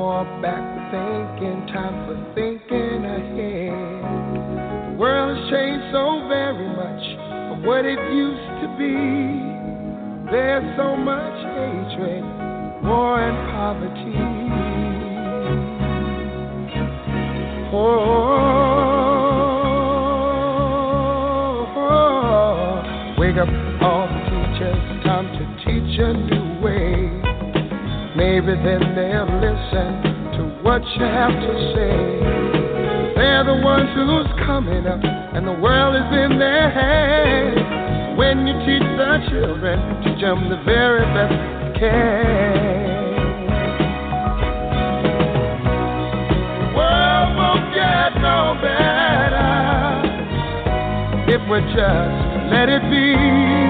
more back to thinking, time for thinking ahead. The world has changed so very much from what it used to be. There's so much hatred, war, and poverty. Oh, Maybe then they'll listen to what you have to say. They're the ones who's coming up, and the world is in their hands. When you teach the children, teach them the very best you can. The world won't get no better if we just let it be.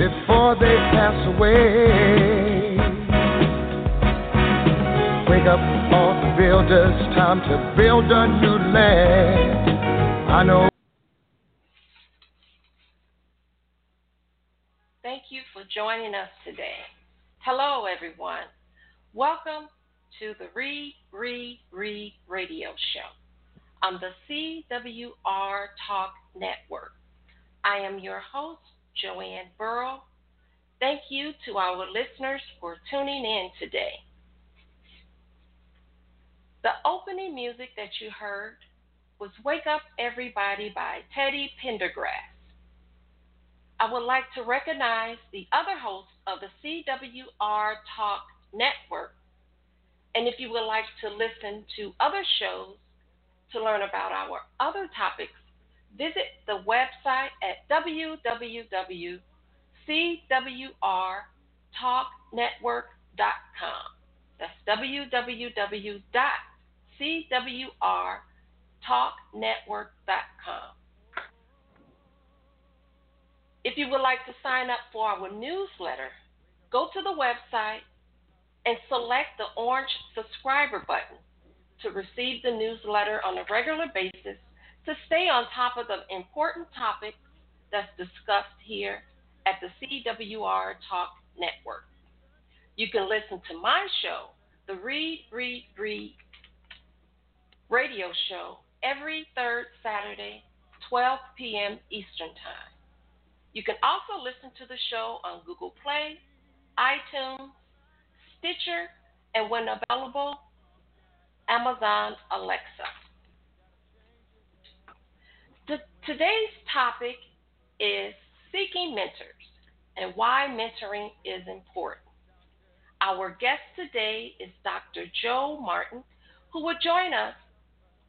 before they pass away? Wake up, all the builders, time to build a new land. I know. Thank you for joining us today. Hello, everyone. Welcome to the Read Read Read Radio Show on the CWR Talk Network. I am your host, Joanne Burrow. Thank you to our listeners for tuning in today. The opening music that you heard was Wake Up Everybody by Teddy Pendergrass. I would like to recognize the other hosts of the CWR Talk Network. And if you would like to listen to other shows to learn about our other topics, visit the website at www.cwrtalknetwork.com. That's www.cwrtalknetwork.com. If you would like to sign up for our newsletter, go to the website and select the orange subscriber button to receive the newsletter on a regular basis to stay on top of the important topics that's discussed here at the CWR Talk Network. You can listen to my show, the Read, Read, Read radio show, every third Saturday, 12 p.m. Eastern Time. You can also listen to the show on Google Play, iTunes, Stitcher, and when available, Amazon Alexa. The, today's topic is seeking mentors and why mentoring is important. Our guest today is Dr. Joe Martin, who will join us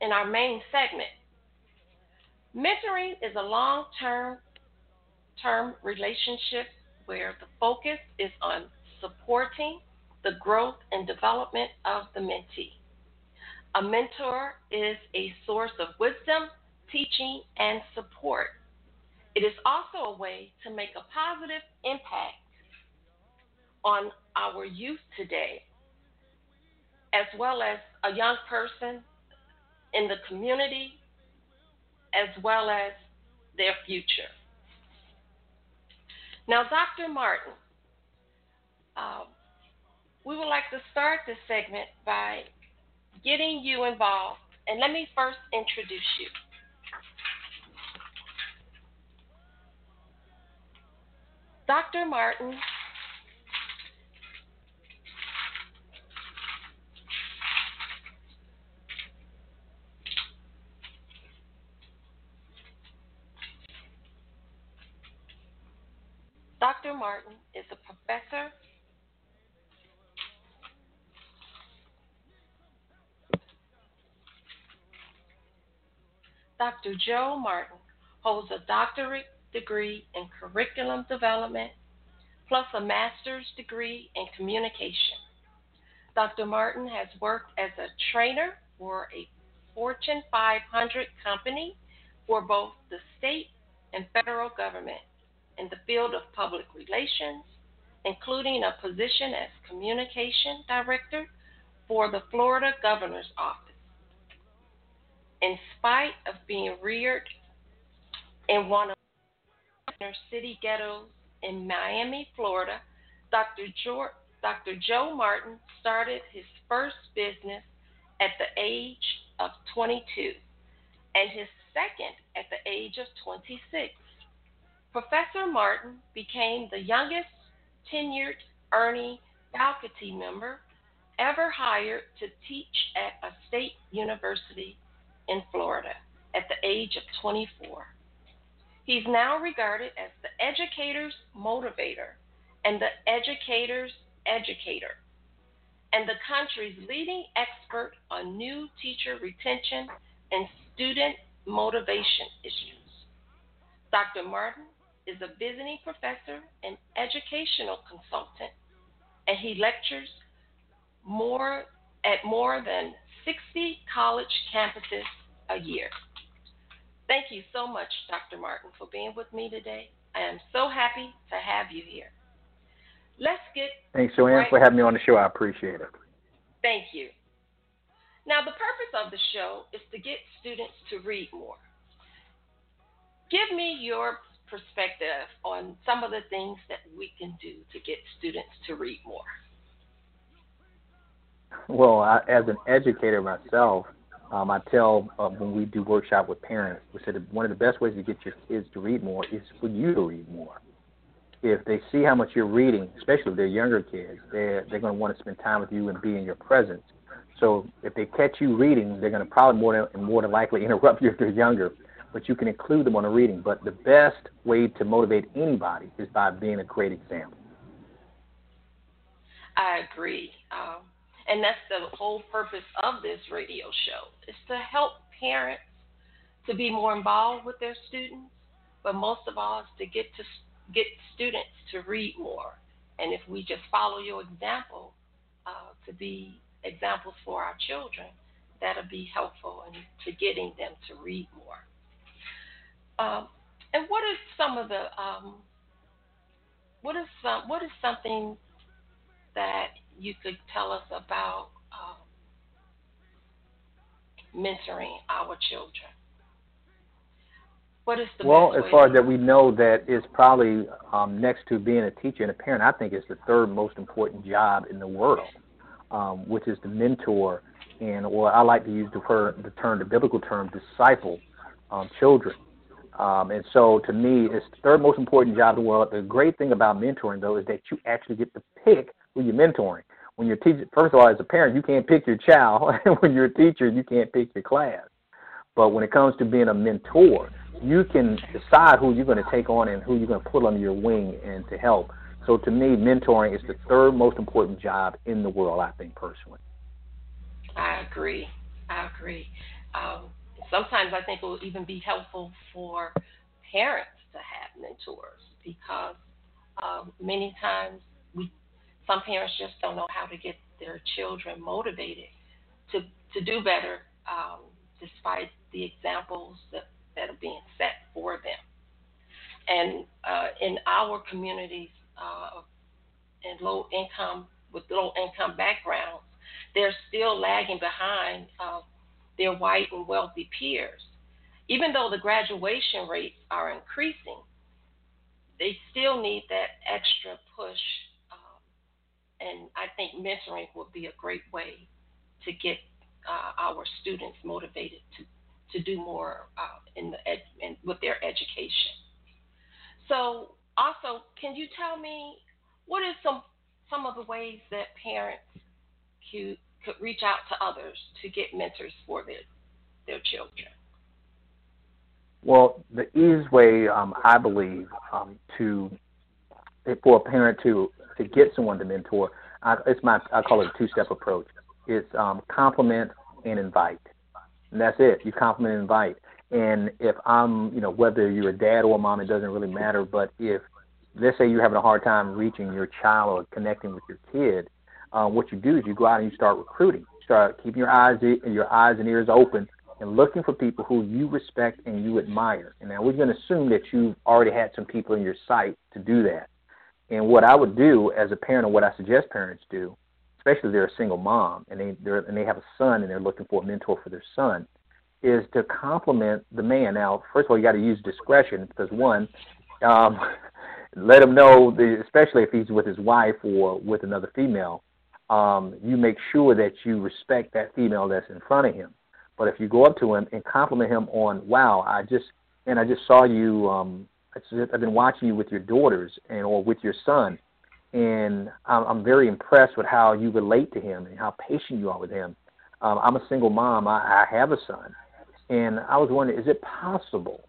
in our main segment. Mentoring is a long term term relationship where the focus is on supporting the growth and development of the mentee. A mentor is a source of wisdom, teaching, and support. It is also a way to make a positive impact on our youth today, as well as a young person in the community, as well as their future. Now, Dr. Martin, uh, we would like to start this segment by getting you involved. And let me first introduce you. Dr. Martin Dr. Martin is a professor Dr. Joe Martin holds a doctorate degree in curriculum development plus a master's degree in communication. Dr. Martin has worked as a trainer for a Fortune 500 company for both the state and federal government in the field of public relations, including a position as communication director for the Florida Governor's Office. In spite of being reared in one of inner city ghettos in Miami, Florida, Dr. George, Dr. Joe Martin started his first business at the age of 22 and his second at the age of 26. Professor Martin became the youngest tenured Ernie faculty member ever hired to teach at a state university in Florida at the age of 24. He's now regarded as the educator's motivator and the educator's educator, and the country's leading expert on new teacher retention and student motivation issues. Dr. Martin is a visiting professor and educational consultant, and he lectures more at more than 60 college campuses a year. Thank you so much, Dr. Martin, for being with me today. I am so happy to have you here. Let's get. Thanks, Joanne, right. for having me on the show. I appreciate it. Thank you. Now, the purpose of the show is to get students to read more. Give me your perspective on some of the things that we can do to get students to read more. Well, I, as an educator myself, um, I tell uh, when we do workshop with parents, we said one of the best ways to get your kids to read more is for you to read more. If they see how much you're reading, especially if they're younger kids, they're they're going to want to spend time with you and be in your presence. So if they catch you reading, they're going to probably more than more than likely interrupt you if they're younger. But you can include them on the reading. But the best way to motivate anybody is by being a great example. I agree. Um, and that's the whole purpose of this radio show is to help parents to be more involved with their students, but most of all is to get to get students to read more. And if we just follow your example uh, to be examples for our children, that'll be helpful in to getting them to read more. Um, and what is some of the um, what is some what is something that you could tell us about um, mentoring our children? What is the well, as far as that we know that is probably um, next to being a teacher and a parent, I think it's the third most important job in the world, um, which is to mentor and, or I like to use the, the term, the biblical term, disciple um, children. Um, and so, to me, it's the third most important job in the world. The great thing about mentoring, though, is that you actually get to pick who you're mentoring. When you're teaching, first of all, as a parent, you can't pick your child. when you're a teacher, you can't pick your class. But when it comes to being a mentor, you can decide who you're going to take on and who you're going to put under your wing and to help. So to me, mentoring is the third most important job in the world, I think, personally. I agree. I agree. Um, sometimes I think it will even be helpful for parents to have mentors because um, many times some parents just don't know how to get their children motivated to to do better, um, despite the examples that, that are being set for them. And uh, in our communities, uh, in low income with low income backgrounds, they're still lagging behind uh, their white and wealthy peers. Even though the graduation rates are increasing, they still need that extra push and I think mentoring would be a great way to get uh, our students motivated to, to do more uh, in the ed, in, with their education. So, also, can you tell me what is some some of the ways that parents could could reach out to others to get mentors for their their children? Well, the easiest way, um, I believe, um, to for a parent to to get someone to mentor, I, it's my I call it a two step approach. It's um, compliment and invite, and that's it. You compliment and invite, And if I'm, you know, whether you're a dad or a mom, it doesn't really matter. But if, let's say you're having a hard time reaching your child or connecting with your kid, uh, what you do is you go out and you start recruiting. Start keeping your eyes, and your eyes and ears open, and looking for people who you respect and you admire. And now we're going to assume that you've already had some people in your sight to do that. And what I would do as a parent, or what I suggest parents do, especially if they're a single mom and they they're, and they have a son and they're looking for a mentor for their son, is to compliment the man. Now, first of all, you got to use discretion because one, um, let him know, the, especially if he's with his wife or with another female, um, you make sure that you respect that female that's in front of him. But if you go up to him and compliment him on, wow, I just and I just saw you. Um, I've been watching you with your daughters and or with your son, and I'm, I'm very impressed with how you relate to him and how patient you are with him. Um, I'm a single mom. I, I have a son, and I was wondering, is it possible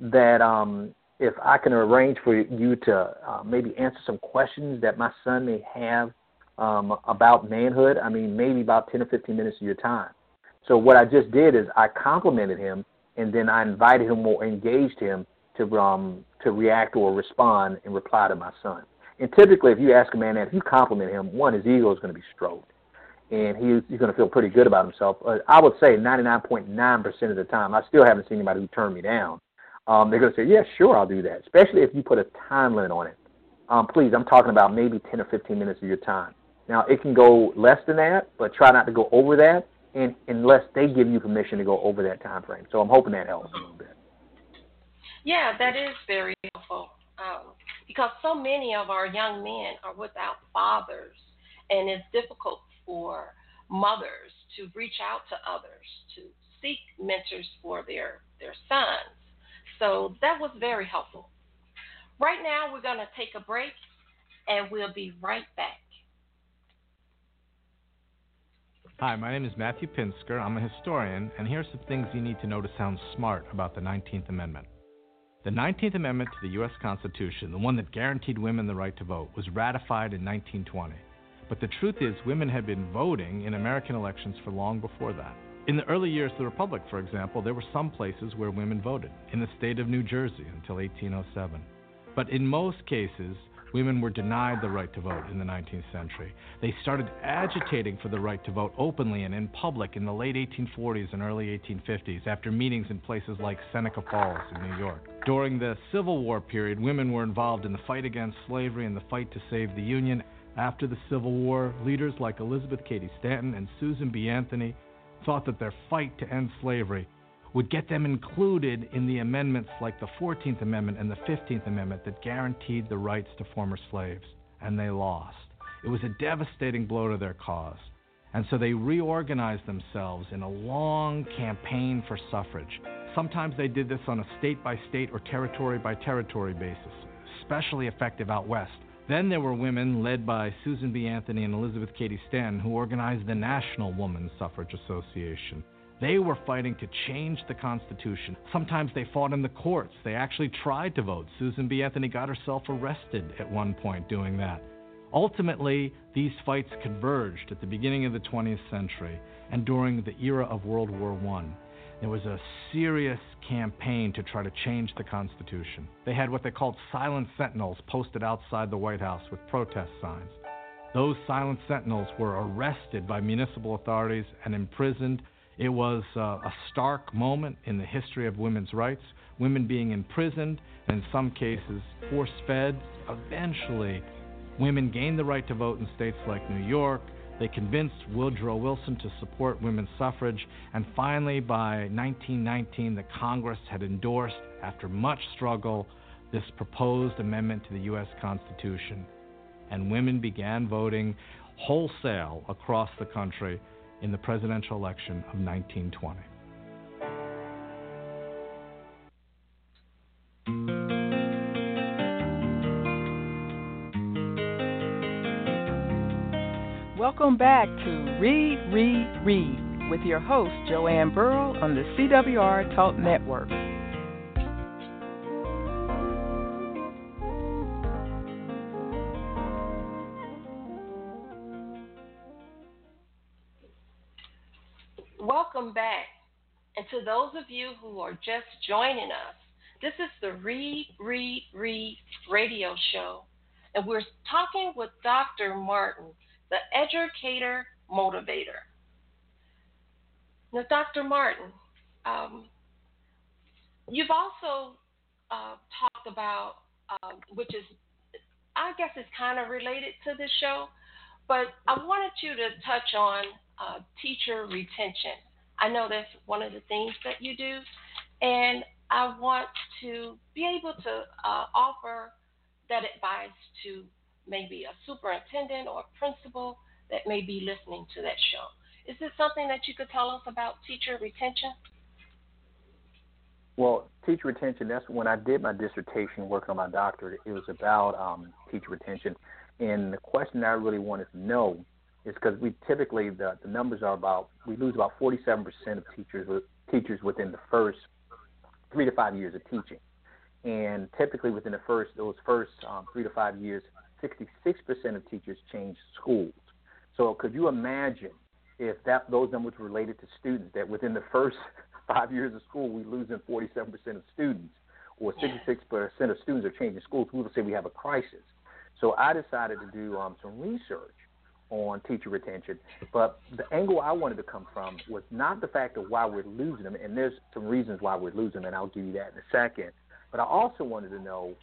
that um, if I can arrange for you to uh, maybe answer some questions that my son may have um, about manhood? I mean, maybe about 10 or 15 minutes of your time. So what I just did is I complimented him, and then I invited him or engaged him to um, to react or respond and reply to my son. And typically, if you ask a man that, if you compliment him, one, his ego is going to be stroked and he, he's going to feel pretty good about himself. Uh, I would say 99.9% of the time, I still haven't seen anybody who turned me down. Um, they're going to say, yeah, sure, I'll do that, especially if you put a time limit on it. Um, please, I'm talking about maybe 10 or 15 minutes of your time. Now, it can go less than that, but try not to go over that and, unless they give you permission to go over that time frame. So I'm hoping that helps a little bit. Yeah, that is very helpful um, because so many of our young men are without fathers, and it's difficult for mothers to reach out to others to seek mentors for their their sons. So that was very helpful. Right now, we're going to take a break, and we'll be right back. Hi, my name is Matthew Pinsker. I'm a historian, and here are some things you need to know to sound smart about the 19th Amendment. The 19th Amendment to the U.S. Constitution, the one that guaranteed women the right to vote, was ratified in 1920. But the truth is, women had been voting in American elections for long before that. In the early years of the Republic, for example, there were some places where women voted, in the state of New Jersey until 1807. But in most cases, women were denied the right to vote in the 19th century. They started agitating for the right to vote openly and in public in the late 1840s and early 1850s after meetings in places like Seneca Falls in New York. During the Civil War period, women were involved in the fight against slavery and the fight to save the Union. After the Civil War, leaders like Elizabeth Cady Stanton and Susan B. Anthony thought that their fight to end slavery would get them included in the amendments like the 14th Amendment and the 15th Amendment that guaranteed the rights to former slaves, and they lost. It was a devastating blow to their cause. And so they reorganized themselves in a long campaign for suffrage. Sometimes they did this on a state by state or territory by territory basis, especially effective out west then there were women led by Susan B. Anthony and Elizabeth Cady Stanton who organized the National Woman Suffrage Association. They were fighting to change the Constitution. Sometimes they fought in the courts. They actually tried to vote. Susan B. Anthony got herself arrested at one point doing that. Ultimately, these fights converged at the beginning of the 20th century and during the era of World War I. There was a serious campaign to try to change the Constitution. They had what they called silent sentinels posted outside the White House with protest signs. Those silent sentinels were arrested by municipal authorities and imprisoned. It was uh, a stark moment in the history of women's rights, women being imprisoned, and in some cases force fed. Eventually, women gained the right to vote in states like New York, they convinced Woodrow Wilson to support women's suffrage, and finally, by 1919, the Congress had endorsed, after much struggle, this proposed amendment to the U.S. Constitution. And women began voting wholesale across the country in the presidential election of 1920. Welcome back to Read, Read, Read with your host, Joanne Burrow on the CWR Talk Network. Those of you who are just joining us, this is the Read, Read, Read radio show. And we're talking with Dr. Martin, the educator motivator. Now, Dr. Martin, um, you've also uh, talked about, uh, which is, I guess, is kind of related to this show, but I wanted you to touch on uh, teacher retention. I know that's one of the things that you do, and I want to be able to uh, offer that advice to maybe a superintendent or a principal that may be listening to that show. Is this something that you could tell us about teacher retention? Well, teacher retention, that's when I did my dissertation working on my doctorate, it was about um, teacher retention. And the question I really wanted to know is because we typically, the, the numbers are about, we lose about 47% of teachers, teachers within the first three to five years of teaching. And typically within the first, those first um, three to five years, 66% of teachers change schools. So could you imagine if that those numbers were related to students, that within the first five years of school, we losing 47% of students, or 66% of students are changing schools, we would say we have a crisis. So I decided to do um, some research on teacher retention. But the angle I wanted to come from was not the fact of why we're losing them, and there's some reasons why we're losing them, and I'll give you that in a second. But I also wanted to know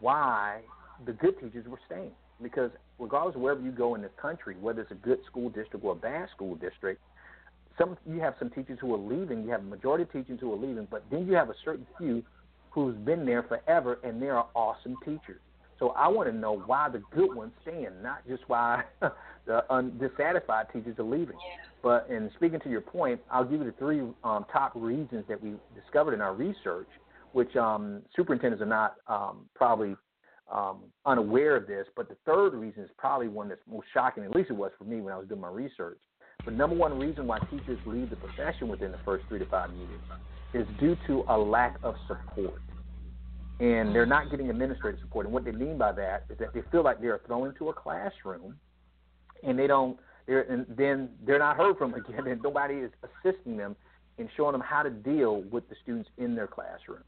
why the good teachers were staying. Because regardless of wherever you go in this country, whether it's a good school district or a bad school district, some you have some teachers who are leaving. You have a majority of teachers who are leaving, but then you have a certain few who's been there forever, and they are awesome teachers. So I want to know why the good ones stand, not just why the un- dissatisfied teachers are leaving. But in speaking to your point, I'll give you the three um, top reasons that we discovered in our research, which um, superintendents are not um, probably um, unaware of this. But the third reason is probably one that's most shocking, at least it was for me when I was doing my research. The number one reason why teachers leave the profession within the first three to five years is due to a lack of support. And they're not getting administrative support. And what they mean by that is that they feel like they're thrown into a classroom and they don't they're and then they're not heard from again and nobody is assisting them in showing them how to deal with the students in their classroom.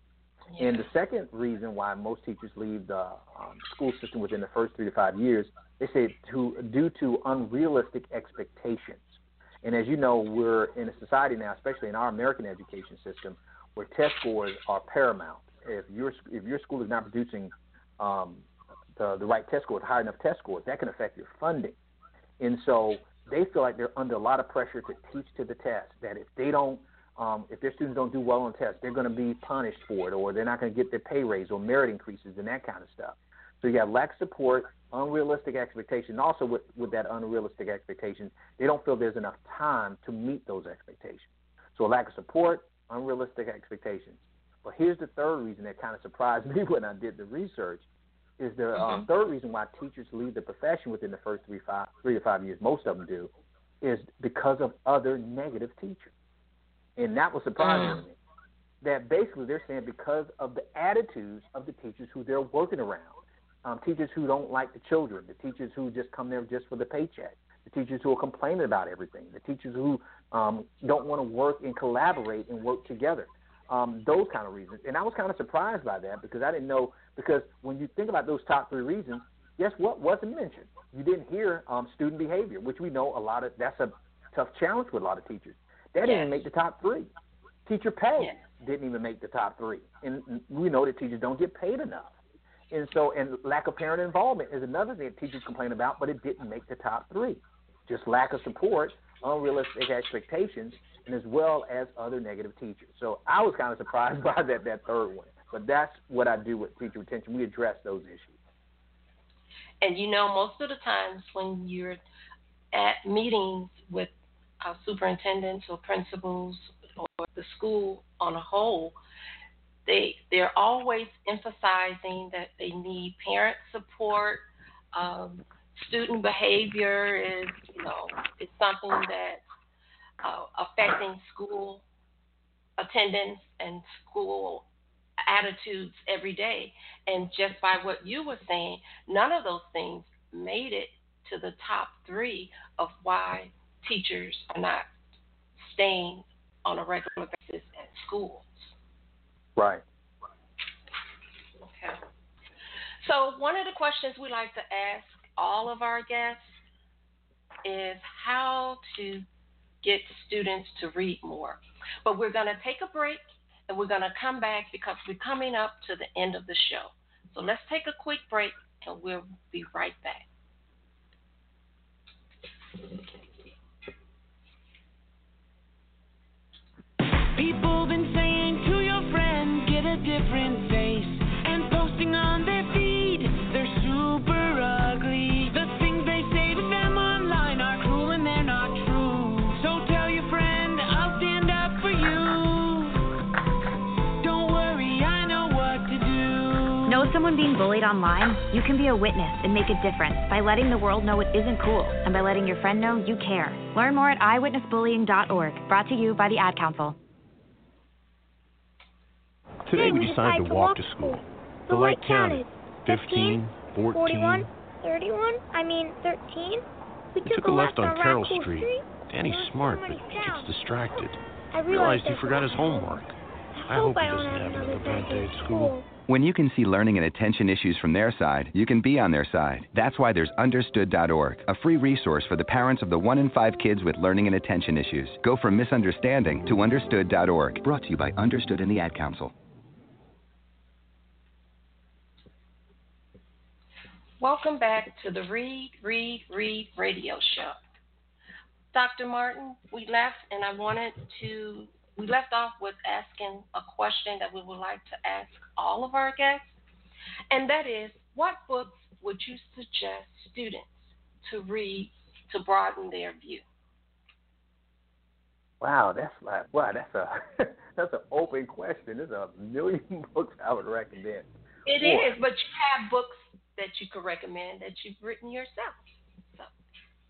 Yeah. And the second reason why most teachers leave the um, school system within the first three to five years, they say to due to unrealistic expectations. And as you know, we're in a society now, especially in our American education system, where test scores are paramount. If your if your school is not producing um, the the right test scores, high enough test scores, that can affect your funding. And so they feel like they're under a lot of pressure to teach to the test. That if they don't, um, if their students don't do well on tests, they're going to be punished for it, or they're not going to get their pay raise or merit increases and that kind of stuff. So you have lack of support, unrealistic expectations. Also, with, with that unrealistic expectation, they don't feel there's enough time to meet those expectations. So a lack of support, unrealistic expectations. But here's the third reason that kind of surprised me when I did the research is the um, mm-hmm. third reason why teachers leave the profession within the first three five three to five years. Most of them do, is because of other negative teachers, and that was surprising mm. to me. That basically they're saying because of the attitudes of the teachers who they're working around um, teachers who don't like the children, the teachers who just come there just for the paycheck, the teachers who are complaining about everything, the teachers who um, don't want to work and collaborate and work together. Um, those kind of reasons. And I was kind of surprised by that because I didn't know. Because when you think about those top three reasons, guess what wasn't mentioned? You didn't hear um, student behavior, which we know a lot of. That's a tough challenge with a lot of teachers. That yes. didn't make the top three. Teacher pay yes. didn't even make the top three, and we know that teachers don't get paid enough. And so, and lack of parent involvement is another thing that teachers complain about, but it didn't make the top three. Just lack of support, unrealistic expectations, and as well as other negative teachers. So I was kind of surprised by that that third one. But that's what I do with teacher retention. We address those issues. And you know, most of the times when you're at meetings with uh, superintendents or principals or the school on a whole, they they're always emphasizing that they need parent support. Um, student behavior is you know is something that uh, affecting school attendance and school attitudes every day. And just by what you were saying, none of those things made it to the top three of why teachers are not staying on a regular basis at schools. Right. Okay. So, one of the questions we like to ask all of our guests is how to get students to read more. But we're going to take a break and we're going to come back because we're coming up to the end of the show. So let's take a quick break and we'll be right back. Do. Know someone being bullied online? You can be a witness and make a difference by letting the world know it isn't cool and by letting your friend know you care. Learn more at iwitnessbullying.org, brought to you by the Ad Council. Today we we decided decided to walk to school. The light counted. 15, 14. 41, 31, I mean 13. We We took a left on Carroll Street. Danny's There were so smart, but he gets distracted. I Realized he forgot his homework. I I hope he doesn't have another another bad day at school. When you can see learning and attention issues from their side, you can be on their side. That's why there's Understood.org, a free resource for the parents of the one in five kids with learning and attention issues. Go from misunderstanding to Understood.org. Brought to you by Understood and the Ad Council. Welcome back to the Read, Read, Read radio show. Dr. Martin, we left and I wanted to, we left off with asking a question that we would like to ask all of our guests, and that is what books would you suggest students to read to broaden their view? Wow, that's like wow, that's a that's an open question. There's a million books I would recommend. It Sure. is, but you have books that you could recommend that you've written yourself. So,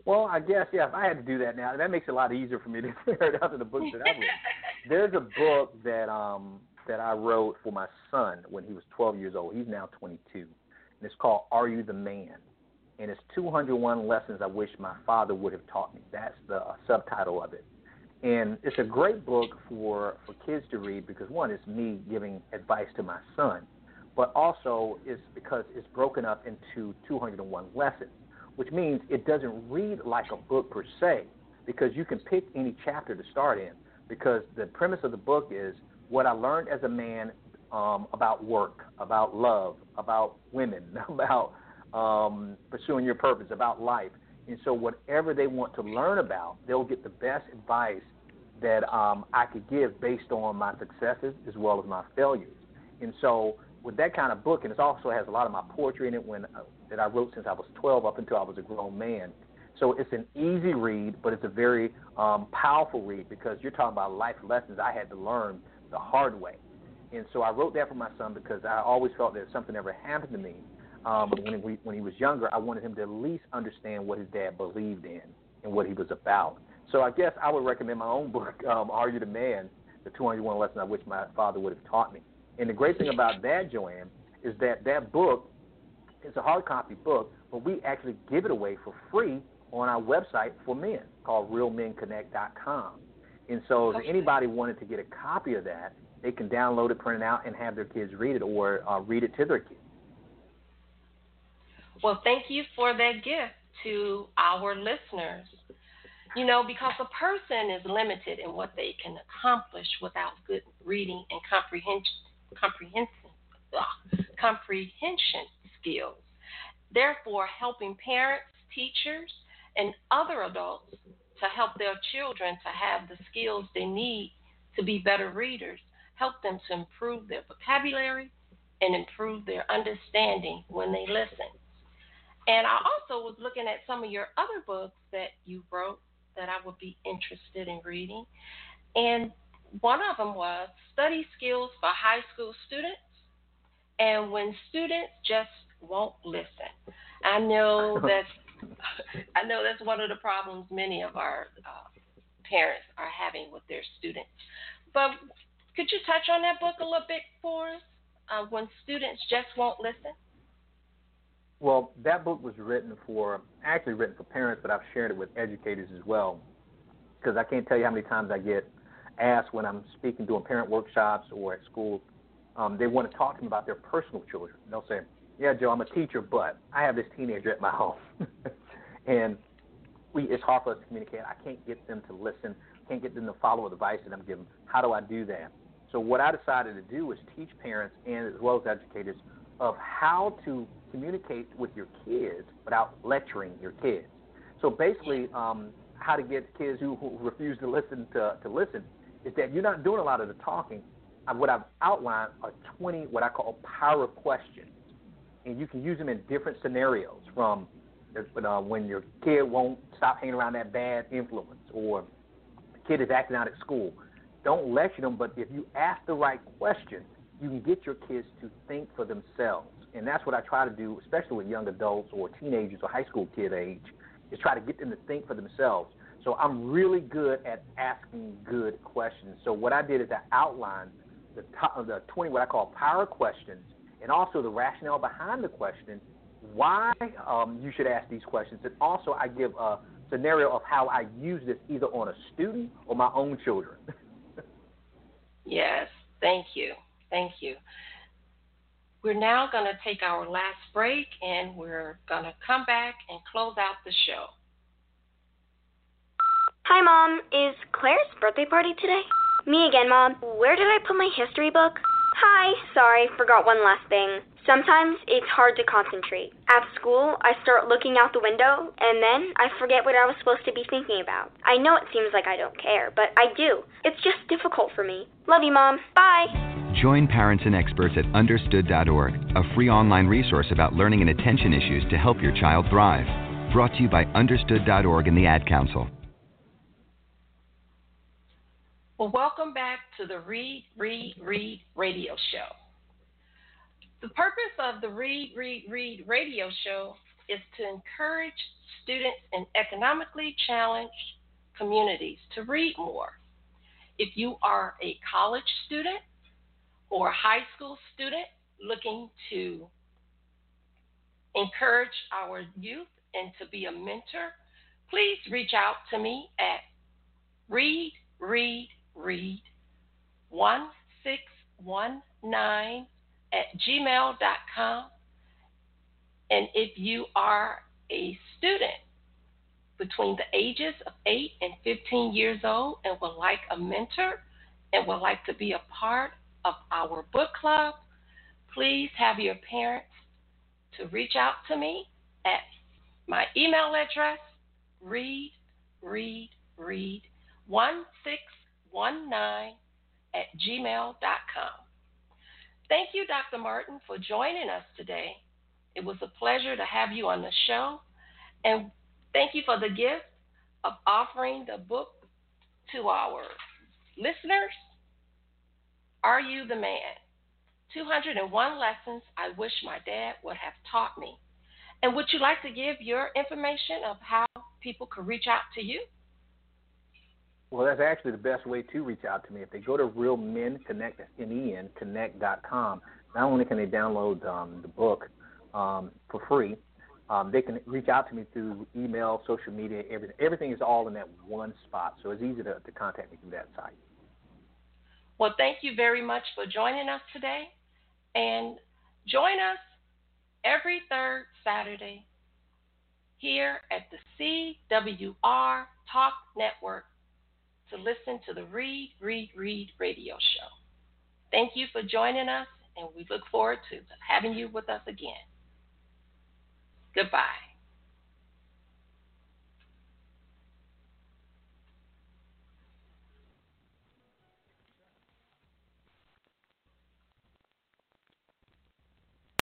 Well, I guess yeah. If I had to do that now, that makes it a lot easier for me to figure it out the books that I read. There's a book that um that I wrote for my son when he was 12 years old. He's now 22, and it's called "Are You the Man?" And it's 201 lessons I wish my father would have taught me. That's the uh, subtitle of it. And it's a great book for for kids to read because one, it's me giving advice to my son, but also it's because it's broken up into 201 lessons, which means it doesn't read like a book per se, because you can pick any chapter to start in. Because the premise of the book is what I learned as a man um, about work, about love, about women, about um, pursuing your purpose, about life. And so, whatever they want to learn about, they'll get the best advice that um, I could give based on my successes as well as my failures. And so, with that kind of book, and it also has a lot of my poetry in it when uh, that I wrote since I was 12 up until I was a grown man. So it's an easy read, but it's a very um, powerful read because you're talking about life lessons I had to learn the hard way. And so I wrote that for my son because I always felt that if something ever happened to me um, when, we, when he was younger, I wanted him to at least understand what his dad believed in and what he was about. So I guess I would recommend my own book, um, Are You the Man? The 201 Lessons I Wish My Father Would Have Taught Me. And the great thing about that, Joanne, is that that book is a hard copy book, but we actually give it away for free on our website for men called realmenconnect.com. And so if anybody wanted to get a copy of that, they can download it, print it out, and have their kids read it or uh, read it to their kids. Well, thank you for that gift to our listeners. You know, because a person is limited in what they can accomplish without good reading and comprehension, comprehension, comprehension skills. Therefore, helping parents, teachers, and other adults to help their children to have the skills they need to be better readers, help them to improve their vocabulary and improve their understanding when they listen. And I also was looking at some of your other books that you wrote that I would be interested in reading. And one of them was Study Skills for High School Students and When Students Just Won't Listen. I know that's I know that's one of the problems many of our uh, parents are having with their students. But could you touch on that book a little bit for us? Uh, when students just won't listen. Well, that book was written for, actually written for parents, but I've shared it with educators as well. Because I can't tell you how many times I get asked when I'm speaking doing parent workshops or at school, um, they want to talk to me about their personal children. They'll say, "Yeah, Joe, I'm a teacher, but I have this teenager at my home, and we, it's hard for us to communicate. I can't get them to listen. Can't get them to follow the advice that I'm giving. How do I do that? So what I decided to do was teach parents and as well as educators of how to communicate with your kids without lecturing your kids. So basically, um, how to get kids who, who refuse to listen to, to listen is that you're not doing a lot of the talking. What I've outlined are 20 what I call power questions, and you can use them in different scenarios. From uh, when your kid won't stop hanging around that bad influence, or the kid is acting out at school. Don't lecture them, but if you ask the right question, you can get your kids to think for themselves. And that's what I try to do, especially with young adults or teenagers or high school kid age, is try to get them to think for themselves. So I'm really good at asking good questions. So what I did is I outlined the, top, the 20 what I call power questions and also the rationale behind the question, why um, you should ask these questions, and also I give a scenario of how I use this either on a student or my own children. yes, thank you. Thank you. We're now going to take our last break and we're going to come back and close out the show. Hi, Mom. Is Claire's birthday party today? Me again, Mom. Where did I put my history book? Hi. Sorry, forgot one last thing. Sometimes it's hard to concentrate. At school, I start looking out the window, and then I forget what I was supposed to be thinking about. I know it seems like I don't care, but I do. It's just difficult for me. Love you, Mom. Bye. Join parents and experts at understood.org, a free online resource about learning and attention issues to help your child thrive. Brought to you by understood.org and the Ad Council. Well, welcome back to the Read, Read, Read radio show. The purpose of the Read, Read, Read radio show is to encourage students in economically challenged communities to read more. If you are a college student, or a high school student looking to encourage our youth and to be a mentor, please reach out to me at read, read, 1619 at And if you are a student between the ages of 8 and 15 years old and would like a mentor and would like to be a part of our book club, please have your parents to reach out to me at my email address, read, read, read 1619 at gmail.com. Thank you, Dr. Martin, for joining us today. It was a pleasure to have you on the show. And thank you for the gift of offering the book to our listeners are You the Man? 201 lessons I wish my dad would have taught me. And would you like to give your information of how people could reach out to you? Well, that's actually the best way to reach out to me. If they go to Real Men Connect, M-E-N, connect.com, not only can they download um, the book um, for free, um, they can reach out to me through email, social media, everything. Everything is all in that one spot, so it's easy to, to contact me through that site. Well, thank you very much for joining us today. And join us every third Saturday here at the CWR Talk Network to listen to the Read, Read, Read radio show. Thank you for joining us, and we look forward to having you with us again. Goodbye.